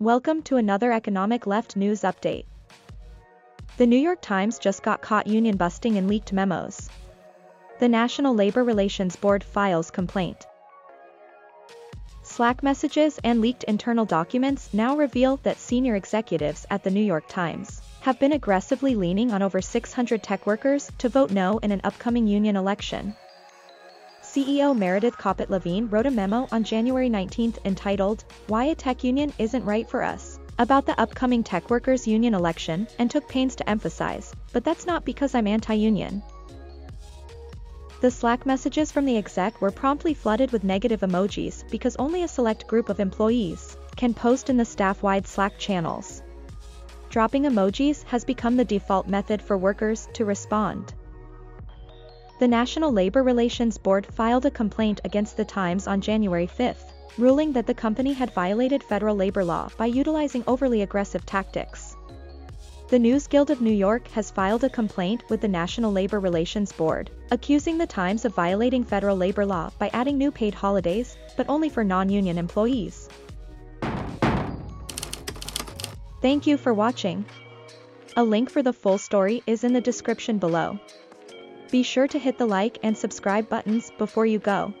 Welcome to another Economic Left News Update. The New York Times just got caught union busting in leaked memos. The National Labor Relations Board files complaint. Slack messages and leaked internal documents now reveal that senior executives at the New York Times have been aggressively leaning on over 600 tech workers to vote no in an upcoming union election. CEO Meredith Kopit Levien wrote a memo on January 19 entitled, Why a Tech Union Isn't Right for Us, about the upcoming tech workers union election and took pains to emphasize, but that's not because I'm anti-union. The Slack messages from the exec were promptly flooded with negative emojis because only a select group of employees can post in the staff-wide Slack channels. Dropping emojis has become the default method for workers to respond. The National Labor Relations Board filed a complaint against the Times on January 5, ruling that the company had violated federal labor law by utilizing overly aggressive tactics. The News Guild of New York has filed a complaint with the National Labor Relations Board, accusing the Times of violating federal labor law by adding new paid holidays, but only for non-union employees. Thank you for watching. A link for the full story is in the description below. Be sure to hit the like and subscribe buttons before you go.